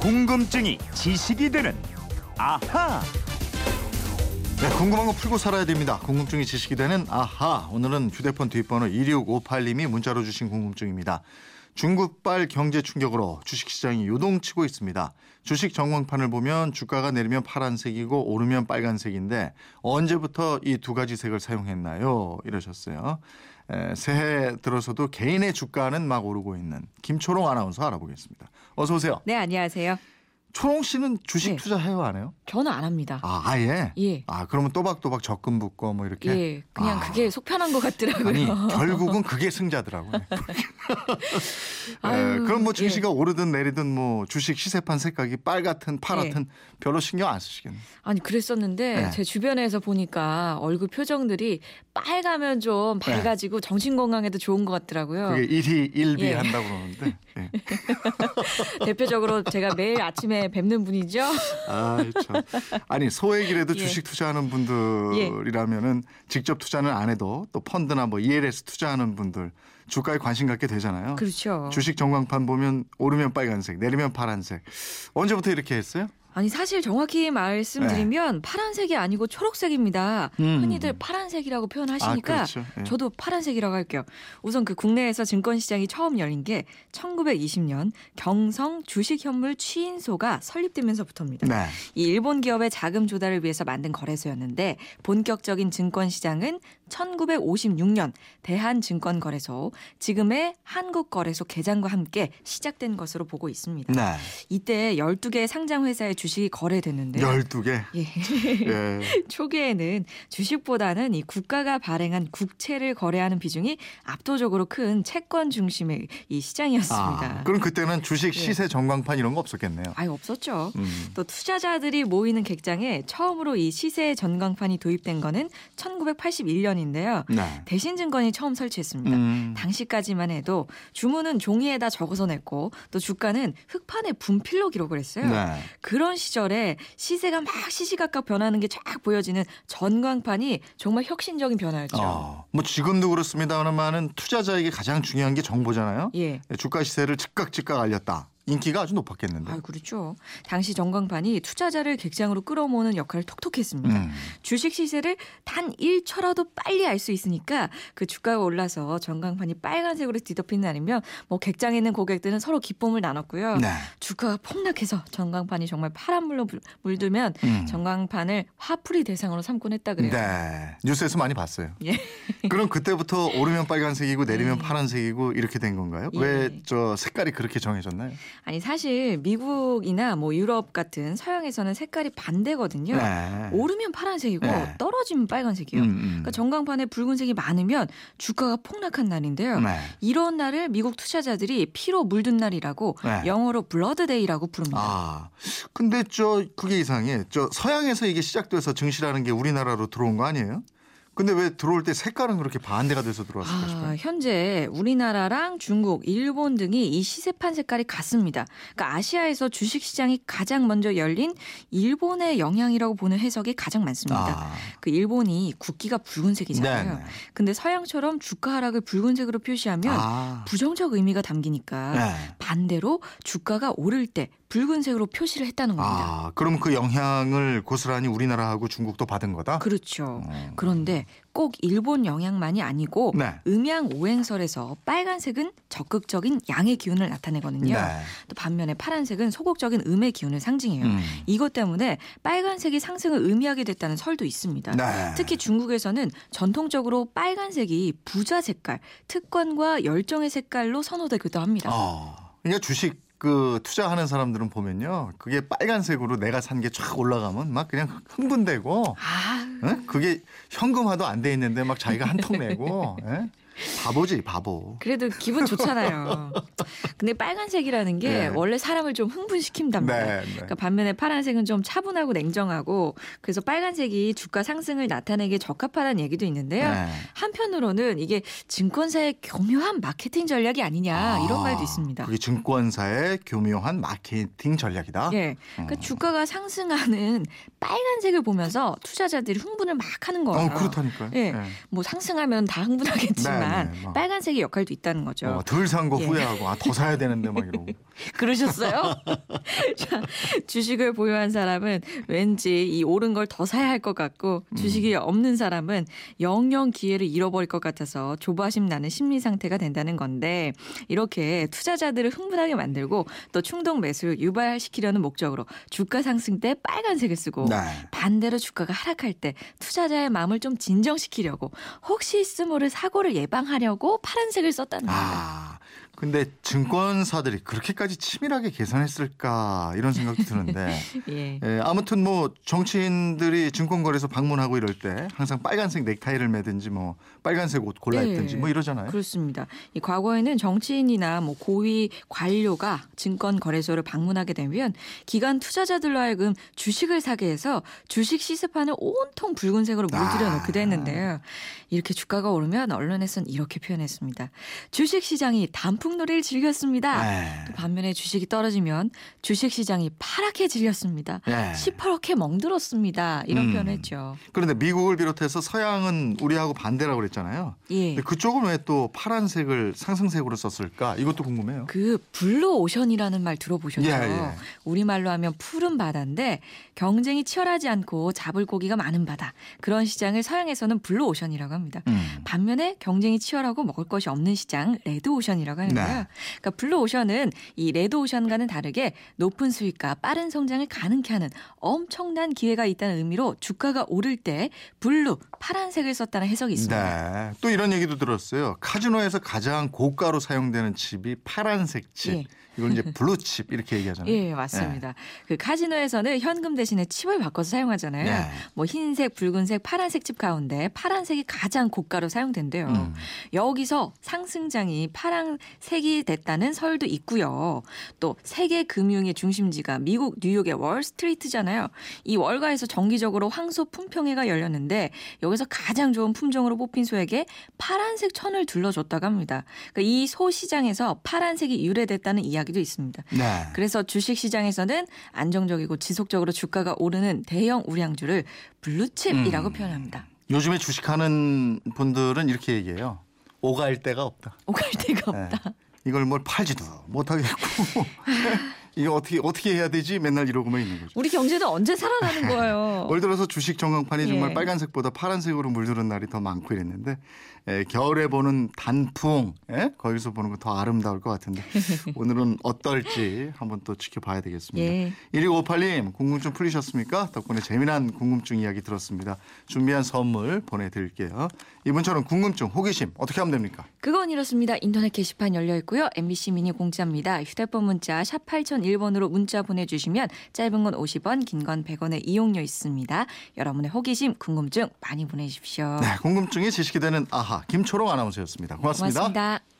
궁금증이 지식이 되는 아하. 네, 궁금한 거 풀고 살아야 됩니다. 궁금증이 지식이 되는 아하. 오늘은 휴대폰 뒷번호 2658님이 문자로 주신 궁금증입니다. 중국발 경제 충격으로 주식시장이 요동치고 있습니다. 주식 전광판을 보면 주가가 내리면 파란색이고 오르면 빨간색인데 언제부터 이 두 가지 색을 사용했나요? 이러셨어요. 에, 새해 들어서도 개인의 주가는 막 오르고 있는 김초롱 아나운서 알아보겠습니다. 어서 오세요. 네, 안녕하세요. 초롱 씨는 주식 네. 투자해요, 안 해요? 저는 안 합니다. 아, 아예? 예. 아, 그러면 또박또박 적금 붙고 뭐 이렇게? 예, 그냥 아. 그게 속 편한 것 같더라고요. 아니 결국은 그게 승자더라고요. 아유, 에, 그럼 뭐 예. 증시가 오르든 내리든 뭐 주식 시세판 색깔이 빨 같은 파 예. 별로 신경 안 쓰시겠네. 아니 그랬었는데 네. 제 주변에서 보니까 얼굴 표정들이 빨가면 좀 밝아지고 정신 건강에도 좋은 것 같더라고요. 그게 일희 일비 예. 한다고 그러는데. 예. 대표적으로 제가 매일 아침에 뵙는 분이죠. 아 참. 아니 소액이라도 예. 주식 투자하는 분들이라면은 직접 투자는 안 해도 또 펀드나 뭐 ELS 투자하는 분들 주가에 관심 갖게 되잖아요. 그렇죠. 주식 전광판 보면 오르면 빨간색, 내리면 파란색. 언제부터 이렇게 했어요? 아니 사실 정확히 말씀드리면 파란색이 아니고 초록색입니다. 네. 음. 흔히들 파란색이라고 표현하시니까 아, 그렇죠. 예. 저도 파란색이라고 할게요. 우선 그 국내에서 증권 시장이 처음 열린 게 1920년 경성 주식현물 취인소가 설립되면서부터입니다. 네. 이 일본 기업의 자금 조달을 위해서 만든 거래소였는데 본격적인 증권 시장은 1956년 대한증권거래소 지금의 한국거래소 개장과 함께 시작된 것으로 보고 있습니다. 네. 이때 12개의 상장 회사의 주 식이 거래됐는데요. 12개. 예. 예. 초기에는 주식보다는 이 국가가 발행한 국채를 거래하는 비중이 압도적으로 큰 채권 중심의 이 시장이었습니다. 아, 그럼 그때는 주식 예. 시세 전광판 이런 거 없었겠네요. 아예 없었죠. 음. 또 투자자들이 모이는 객장에 처음으로 이 시세 전광판이 도입된 거는 1981년인데요. 네. 대신 증권이 처음 설치했습니다. 음. 당시까지만 해도 주문은 종이에다 적어서 냈고 또 주가는 흑판에 분필로 기록을 했어요. 네. 그런 시절에 시세가 막 시시각각 변하는 게 쫙 보여지는 전광판이 정말 혁신적인 변화였죠. 어, 뭐 지금도 그렇습니다만은 투자자에게 가장 중요한 게 정보잖아요. 예. 주가 시세를 즉각 즉각 알렸다. 인기가 아주 높았겠는데. 아, 그렇죠. 당시 전광판이 투자자를 객장으로 끌어모으는 역할을 톡톡했습니다. 음. 주식 시세를 단 1초라도 빨리 알 수 있으니까 그 주가가 올라서 전광판이 빨간색으로 뒤덮이는 날이면 뭐 객장에 있는 고객들은 서로 기쁨을 나눴고요. 네. 주가가 폭락해서 전광판이 정말 파란물로 물- 물들면 음. 전광판을 화풀이 대상으로 삼곤 했다 그래요. 네. 뉴스에서 많이 봤어요. 예. 그럼 그때부터 오르면 빨간색이고 내리면 네. 파란색이고 이렇게 된 건가요? 예. 왜 저 색깔이 그렇게 정해졌나요? 아니 사실 미국이나 뭐 유럽 같은 서양에서는 색깔이 반대거든요. 네. 오르면 파란색이고 네. 떨어지면 빨간색이에요. 음, 음. 그러니까 전광판에 붉은색이 많으면 주가가 폭락한 날인데요. 네. 이런 날을 미국 투자자들이 피로 물든 날이라고 네. 영어로 blood day라고 부릅니다. 아, 근데 저 그게 이상해. 저 서양에서 이게 시작돼서 증시라는 게 우리나라로 들어온 거 아니에요? 근데 왜 들어올 때 색깔은 그렇게 반대가 돼서 들어왔을까 아, 싶어요. 현재 우리나라랑 중국, 일본 등이 이 시세판 색깔이 같습니다. 그러니까 아시아에서 주식 시장이 가장 먼저 열린 일본의 영향이라고 보는 해석이 가장 많습니다. 아, 그 일본이 국기가 붉은색이잖아요. 네, 네. 근데 서양처럼 주가 하락을 붉은색으로 표시하면 아, 부정적 의미가 담기니까 네. 반대로 주가가 오를 때 붉은색으로 표시를 했다는 겁니다. 아, 그럼 그 영향을 고스란히 우리나라하고 중국도 받은 거다? 그렇죠. 어. 그런데 꼭 일본 영향만이 아니고 네. 음양 오행설에서 빨간색은 적극적인 양의 기운을 나타내거든요. 네. 또 반면에 파란색은 소극적인 음의 기운을 상징해요. 음. 이것 때문에 빨간색이 상승을 의미하게 됐다는 설도 있습니다. 네. 특히 중국에서는 전통적으로 빨간색이 부자 색깔, 특권과 열정의 색깔로 선호되기도 합니다. 어, 그러니까 주식 그 투자하는 사람들은 보면요, 그게 빨간색으로 내가 산 게 쫙 올라가면 막 그냥 흥분되고, 아, 예? 그게 현금화도 안 돼 있는데 막 자기가 한 통 내고, 예? 바보지 바보. 그래도 기분 좋잖아요. 근데 빨간색이라는 게 네. 원래 사람을 좀 흥분시킨답니다. 네, 네. 그러니까 반면에 파란색은 좀 차분하고 냉정하고 그래서 빨간색이 주가 상승을 나타내기에 적합하다는 얘기도 있는데요. 네. 한편으로는 이게 증권사의 교묘한 마케팅 전략이 아니냐 이런 아, 말도 있습니다. 그게 증권사의 교묘한 마케팅 전략이다. 예. 그러니까 어. 주가가 상승하는 빨간색을 보면서 투자자들이 흥분을 막 하는 거예요. 어, 그렇다니까요. 예. 네. 뭐 상승하면 다 흥분하겠지만 약간 네, 막. 빨간색의 역할도 있다는 거죠. 어, 덜산거 예. 후회하고 아더 사야 되는데 막 이러고. 그러셨어요? 자, 주식을 보유한 사람은 왠지 이 오른 걸 더 사야 할 것 같고 주식이 없는 사람은 영영 기회를 잃어버릴 것 같아서 조바심 나는 심리 상태가 된다는 건데 이렇게 투자자들을 흥분하게 만들고 또 충동 매수를 유발시키려는 목적으로 주가 상승 때 빨간색을 쓰고 네. 반대로 주가가 하락할 때 투자자의 마음을 좀 진정시키려고 혹시 있으모를 사고를 예방 하려고 파란색을 썼다는 겁니다. 아, 근데 증권사들이 그렇게까지 치밀하게 계산했을까 이런 생각도 드는데. 예. 예, 아무튼 뭐 정치인들이 증권거래소 방문하고 이럴 때 항상 빨간색 넥타이를 매든지 뭐 빨간색 옷 골라 네. 입든지 뭐 이러잖아요. 그렇습니다. 이 과거에는 정치인이나 뭐 고위 관료가 증권 거래소를 방문하게 되면 기관 투자자들로 하여금 주식을 사게 해서 주식 시세판을 온통 붉은색으로 물들여 놓기도 아. 했는데요. 이렇게 주가가 오르면 언론에서는 이렇게 표현했습니다. 주식 시장이 단풍 놀이를 즐겼습니다. 네. 또 반면에 주식이 떨어지면 주식 시장이 파랗게 질렸습니다. 네. 시퍼렇게 멍들었습니다. 이런 음. 표현을 했죠. 그런데 미국을 비롯해서 서양은 우리하고 반대라고 그랬잖아요. 예. 그쪽은 왜 또 파란색을 상승색으로 썼을까? 이것도 궁금해요. 그 블루 오션이라는 말 들어보셨죠? 예, 예. 우리말로 하면 푸른 바다인데 경쟁이 치열하지 않고 잡을 고기가 많은 바다. 그런 시장을 서양에서는 블루 오션이라고 합니다. 음. 반면에 경쟁이 치열하고 먹을 것이 없는 시장 레드 오션이라고 하는데요. 네. 그러니까 블루 오션은 이 레드 오션과는 다르게 높은 수익과 빠른 성장을 가능케 하는 엄청난 기회가 있다는 의미로 주가가 오를 때 blue 파란색을 썼다는 해석이 있습니다. 네. 또 이런 얘기도 들었어요. 카지노에서 가장 고가로 사용되는 칩이 파란색 칩. 예. 이걸 이제 블루칩 이렇게 얘기하잖아요. 예, 맞습니다. 그 카지노에서는 현금 대신에 칩을 바꿔서 사용하잖아요. 네. 뭐 흰색, 붉은색, 파란색 칩 가운데 파란색이 가장 고가로 사용된대요. 음. 여기서 상승장이 파란색이 됐다는 설도 있고요. 또 세계 금융의 중심지가 미국 뉴욕의 월스트리트잖아요. 이 월가에서 정기적으로 황소 품평회가 열렸는데 여기서 가장 좋은 품종으로 뽑힌 소에게 파란색 천을 둘러줬다고 합니다. 그러니까 이 소 시장에서 파란색이 유래됐다는 이야기도 있습니다. 네. 그래서 주식 시장에서는 안정적이고 지속적으로 주가가 오르는 대형 우량주를 블루칩이라고 음. 표현합니다. 요즘에 주식하는 분들은 이렇게 얘기해요. 오갈 데가 없다. 오갈 데가 네. 없다. 이걸 뭘 팔지도 못하겠고 이거 어떻게 어떻게 해야 되지? 맨날 이러고만 있는 거죠. 우리 경제는 언제 살아나는 거예요? 올 들어서 주식 전광판이 정말 예. 빨간색보다 파란색으로 물드는 날이 더 많고 이랬는데 에, 겨울에 보는 단풍 에? 거기서 보는 거 더 아름다울 것 같은데 오늘은 어떨지 한번 또 지켜봐야 되겠습니다. 예. 1258님 궁금증 풀리셨습니까? 덕분에 재미난 궁금증 이야기 들었습니다. 준비한 선물 보내드릴게요. 이분처럼 궁금증 호기심 어떻게 하면 됩니까? 그건 이렇습니다. 인터넷 게시판 열려 있고요. MBC 미니 공짜입니다. 휴대폰 문자 샵 8001번으로 문자 보내주시면 짧은 건 50원, 긴 건 100원의 이용료 있습니다. 여러분의 호기심, 궁금증 많이 보내주십시오. 네, 궁금증이 지식이 되는 아하 김초롱 아나운서였습니다. 고맙습니다. 고맙습니다.